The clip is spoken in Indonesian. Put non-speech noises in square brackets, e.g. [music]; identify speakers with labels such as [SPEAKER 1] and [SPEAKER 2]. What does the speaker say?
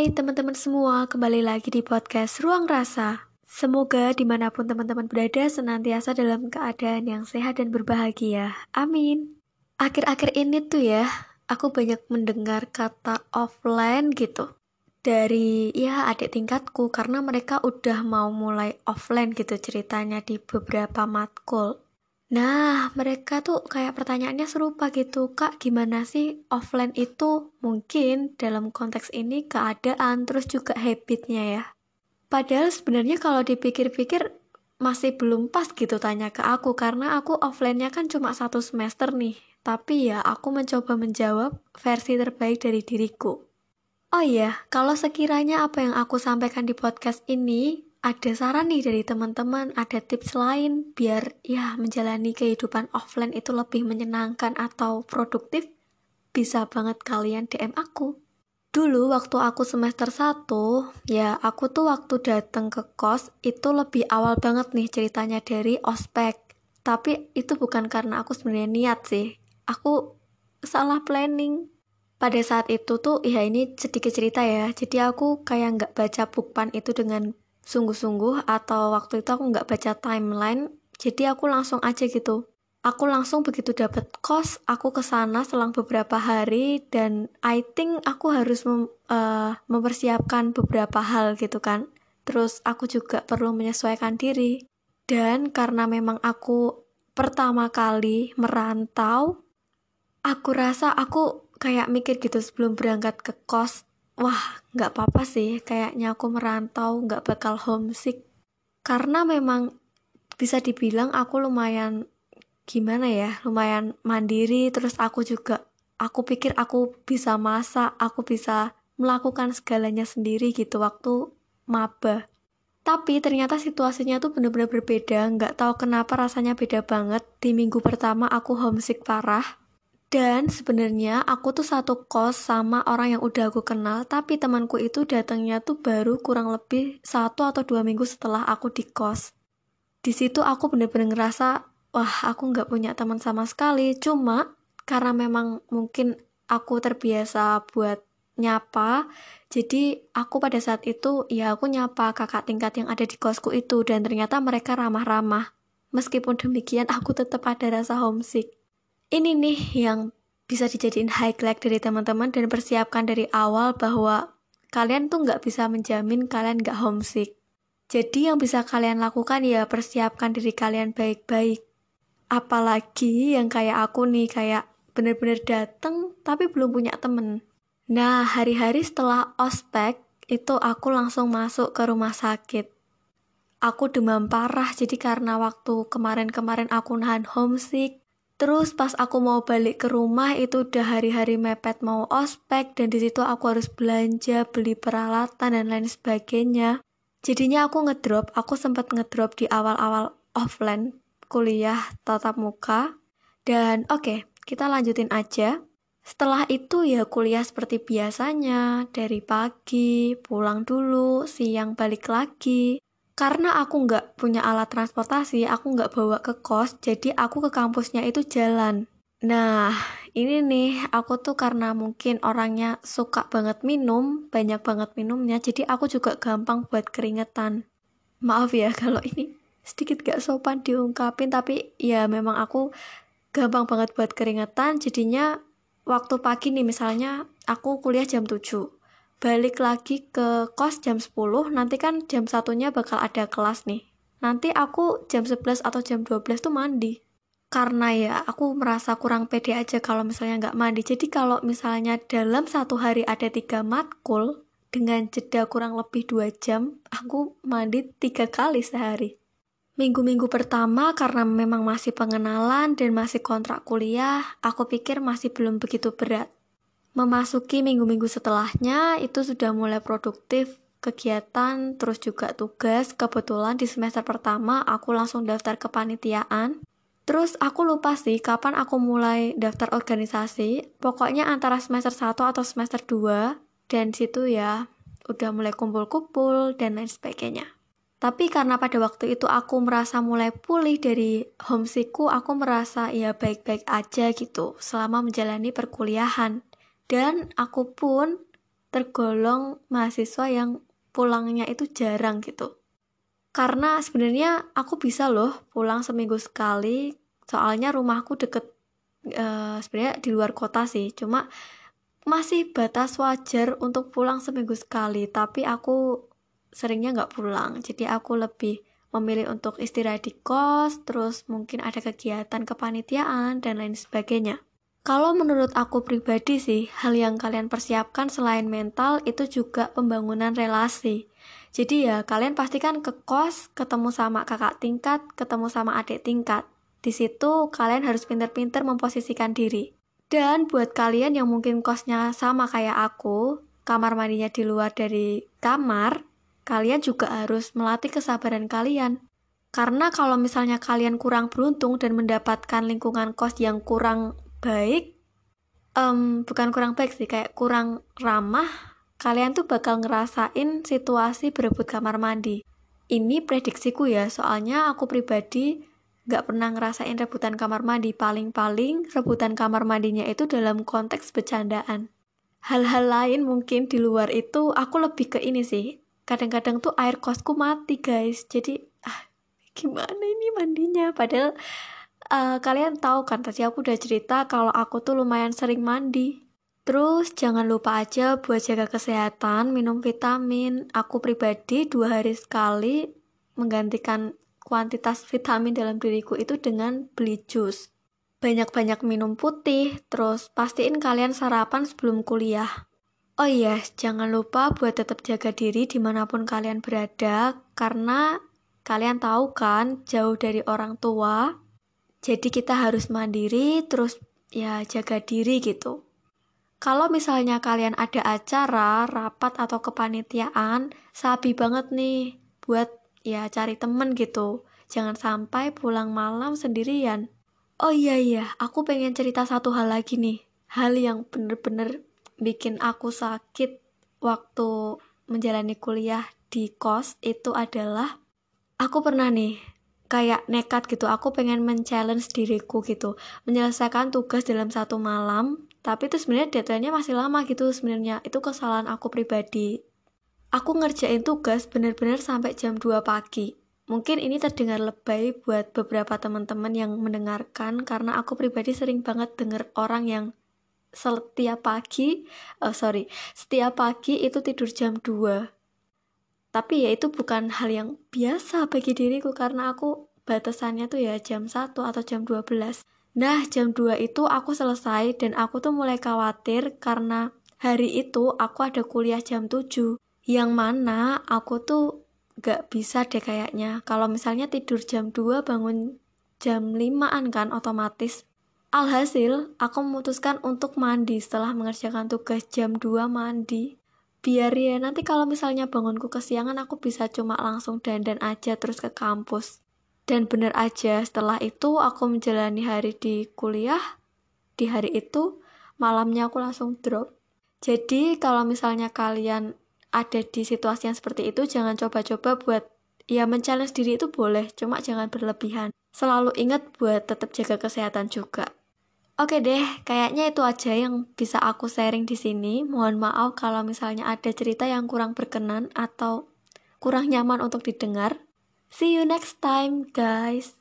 [SPEAKER 1] Hai teman-teman semua, kembali lagi di podcast Ruang Rasa. Semoga di mana pun teman-teman berada senantiasa dalam keadaan yang sehat dan berbahagia. Amin. Akhir-akhir ini tuh ya, aku banyak mendengar kata offline gitu. Dari ya adik tingkatku karena mereka udah mau mulai offline gitu ceritanya di beberapa matkul. Nah, mereka tuh kayak pertanyaannya serupa gitu, Kak, gimana sih offline itu? Mungkin dalam konteks ini keadaan, terus juga habitnya ya. Padahal sebenarnya kalau dipikir-pikir masih belum pas gitu tanya ke aku, karena aku offline-nya kan cuma satu semester nih. Tapi ya, aku mencoba menjawab versi terbaik dari diriku. Oh iya, kalau sekiranya apa yang aku sampaikan di podcast ini ada saran nih dari teman-teman, ada tips lain biar ya menjalani kehidupan offline itu lebih menyenangkan atau produktif, bisa banget kalian DM aku. Dulu waktu aku semester 1, ya aku tuh waktu datang ke kos itu lebih awal banget nih ceritanya dari ospek. Tapi itu bukan karena aku sebenarnya niat sih. Aku salah planning. Pada saat itu tuh ya ini sedikit cerita ya. Jadi aku kayak nggak baca bukpan itu dengan sungguh-sungguh atau waktu itu aku nggak baca timeline jadi aku langsung aja gitu. Aku langsung begitu dapat kos aku ke sana selang beberapa hari dan I think aku harus mem uh, mempersiapkan beberapa hal gitu kan. Terus aku juga perlu menyesuaikan diri. Dan karena memang aku pertama kali merantau aku rasa aku kayak mikir gitu sebelum berangkat ke kos wah nggak apa-apa sih. Kayaknya aku merantau nggak bakal homesick. Karena memang bisa dibilang aku lumayan gimana ya lumayan mandiri. Terus aku juga aku pikir aku bisa masak aku bisa melakukan segalanya sendiri gitu waktu maba. Tapi ternyata situasinya tuh bener-bener berbeda. Nggak tahu kenapa rasanya beda banget. Di minggu pertama aku homesick parah dan sebenarnya aku tuh satu kos sama orang yang udah aku kenal, tapi temanku itu datangnya tuh baru kurang lebih satu atau dua minggu setelah aku di kos. Di situ aku bener-bener ngerasa, wah aku nggak punya teman sama sekali. Cuma karena memang mungkin aku terbiasa buat nyapa, jadi aku pada saat itu ya aku nyapa kakak tingkat yang ada di kosku itu dan ternyata mereka ramah-ramah. Meskipun demikian aku tetap ada rasa homesick ini nih yang bisa dijadiin highlight dari teman-teman dan persiapkan dari awal bahwa kalian tuh nggak bisa menjamin kalian nggak homesick. Jadi yang bisa kalian lakukan ya persiapkan diri kalian baik-baik. Apalagi yang kayak aku nih, kayak bener-bener dateng tapi belum punya temen. Nah, hari-hari setelah ospek, itu aku langsung masuk ke rumah sakit. Aku demam parah, jadi karena waktu kemarin-kemarin aku nahan homesick, Terus pas aku mau balik ke rumah itu udah hari-hari mepet mau ospek dan di situ aku harus belanja, beli peralatan dan lain sebagainya. Jadinya aku ngedrop, aku sempat ngedrop di awal-awal offline kuliah tatap muka. Dan oke, okay, kita lanjutin aja. Setelah itu ya kuliah seperti biasanya, dari pagi, pulang dulu, siang balik lagi karena aku nggak punya alat transportasi, aku nggak bawa ke kos, jadi aku ke kampusnya itu jalan. Nah, ini nih, aku tuh karena mungkin orangnya suka banget minum, banyak banget minumnya, jadi aku juga gampang buat keringetan. Maaf ya [laughs] kalau ini sedikit gak sopan diungkapin, tapi ya memang aku gampang banget buat keringetan, jadinya waktu pagi nih misalnya aku kuliah jam 7 balik lagi ke kos jam 10 nanti kan jam satunya bakal ada kelas nih. Nanti aku jam 11 atau jam 12 tuh mandi. Karena ya aku merasa kurang pede aja kalau misalnya nggak mandi. Jadi kalau misalnya dalam satu hari ada tiga matkul dengan jeda kurang lebih dua jam aku mandi tiga kali sehari. Minggu-minggu pertama karena memang masih pengenalan dan masih kontrak kuliah, aku pikir masih belum begitu berat. Memasuki minggu-minggu setelahnya itu sudah mulai produktif kegiatan terus juga tugas. Kebetulan di semester pertama aku langsung daftar kepanitiaan. Terus aku lupa sih kapan aku mulai daftar organisasi. Pokoknya antara semester 1 atau semester 2 dan situ ya udah mulai kumpul-kumpul dan lain sebagainya. Tapi karena pada waktu itu aku merasa mulai pulih dari homesickku, aku merasa ya baik-baik aja gitu selama menjalani perkuliahan. Dan aku pun tergolong mahasiswa yang pulangnya itu jarang gitu. Karena sebenarnya aku bisa loh pulang seminggu sekali, soalnya rumahku deket uh, sebenarnya di luar kota sih, cuma masih batas wajar untuk pulang seminggu sekali, tapi aku seringnya nggak pulang, jadi aku lebih memilih untuk istirahat di kos, terus mungkin ada kegiatan kepanitiaan dan lain sebagainya. Kalau menurut aku pribadi sih, hal yang kalian persiapkan selain mental itu juga pembangunan relasi. Jadi ya, kalian pastikan ke kos, ketemu sama kakak tingkat, ketemu sama adik tingkat. Di situ kalian harus pinter-pinter memposisikan diri. Dan buat kalian yang mungkin kosnya sama kayak aku, kamar mandinya di luar dari kamar, kalian juga harus melatih kesabaran kalian. Karena kalau misalnya kalian kurang beruntung dan mendapatkan lingkungan kos yang kurang baik um, bukan kurang baik sih kayak kurang ramah kalian tuh bakal ngerasain situasi berebut kamar mandi. Ini prediksiku ya soalnya aku pribadi gak pernah ngerasain rebutan kamar mandi. Paling-paling rebutan kamar mandinya itu dalam konteks bercandaan. Hal-hal lain mungkin di luar itu aku lebih ke ini sih kadang-kadang tuh air kosku mati guys. Jadi ah gimana ini mandinya? Padahal uh, kalian tahu kan tadi aku udah cerita kalau aku tuh lumayan sering mandi. Terus jangan lupa aja buat jaga kesehatan, minum vitamin. Aku pribadi dua hari sekali menggantikan kuantitas [laughs] vitamin dalam diriku itu dengan beli jus. Banyak-banyak minum putih, terus pastiin kalian sarapan sebelum kuliah. Oh iya, yes, jangan lupa buat tetap jaga diri di mana pun kalian berada, karena kalian tahu kan, jauh dari orang tua, jadi kita harus mandiri terus ya jaga diri gitu. Kalau misalnya kalian ada acara, rapat atau kepanitiaan, sabi banget nih buat ya cari temen gitu. Jangan sampai pulang malam sendirian. Oh iya iya, aku pengen cerita satu hal lagi nih. Hal yang bener-bener bikin aku sakit waktu menjalani kuliah di kos itu adalah aku pernah nih kayak nekat gitu. Aku pengen men-challenge diriku gitu. Menyelesaikan tugas dalam satu malam tapi itu sebenarnya deadline-nya masih lama gitu sebenarnya. Itu kesalahan aku pribadi. Aku ngerjain tugas bener-bener sampai jam 2 pagi. Mungkin ini terdengar lebay buat beberapa teman-teman yang mendengarkan karena aku pribadi sering banget denger orang yang setiap pagi oh sorry setiap pagi itu tidur jam 2 tapi ya itu bukan hal yang biasa bagi diriku karena aku batasannya tuh ya jam 1 atau jam 12. Nah, jam 2 itu aku selesai dan aku tuh mulai khawatir karena hari itu aku ada kuliah jam 7. Yang mana aku tuh gak bisa deh kayaknya. Kalau misalnya tidur jam 2 bangun jam 5an kan otomatis. Alhasil, aku memutuskan untuk mandi setelah mengerjakan tugas jam 2 mandi biar ya nanti kalau misalnya bangunku kesiangan aku bisa cuma langsung dandan aja terus ke kampus. Dan bener aja setelah itu aku menjalani hari di kuliah di hari itu malamnya aku langsung drop. Jadi kalau misalnya kalian ada di situasi yang seperti itu jangan coba-coba buat ya men-challenge diri itu boleh cuma jangan berlebihan. Selalu ingat buat tetap jaga kesehatan juga Oke deh, kayaknya itu aja yang bisa aku sharing di sini. Mohon maaf kalau misalnya ada cerita yang kurang berkenan atau kurang nyaman untuk didengar. See you next time, guys.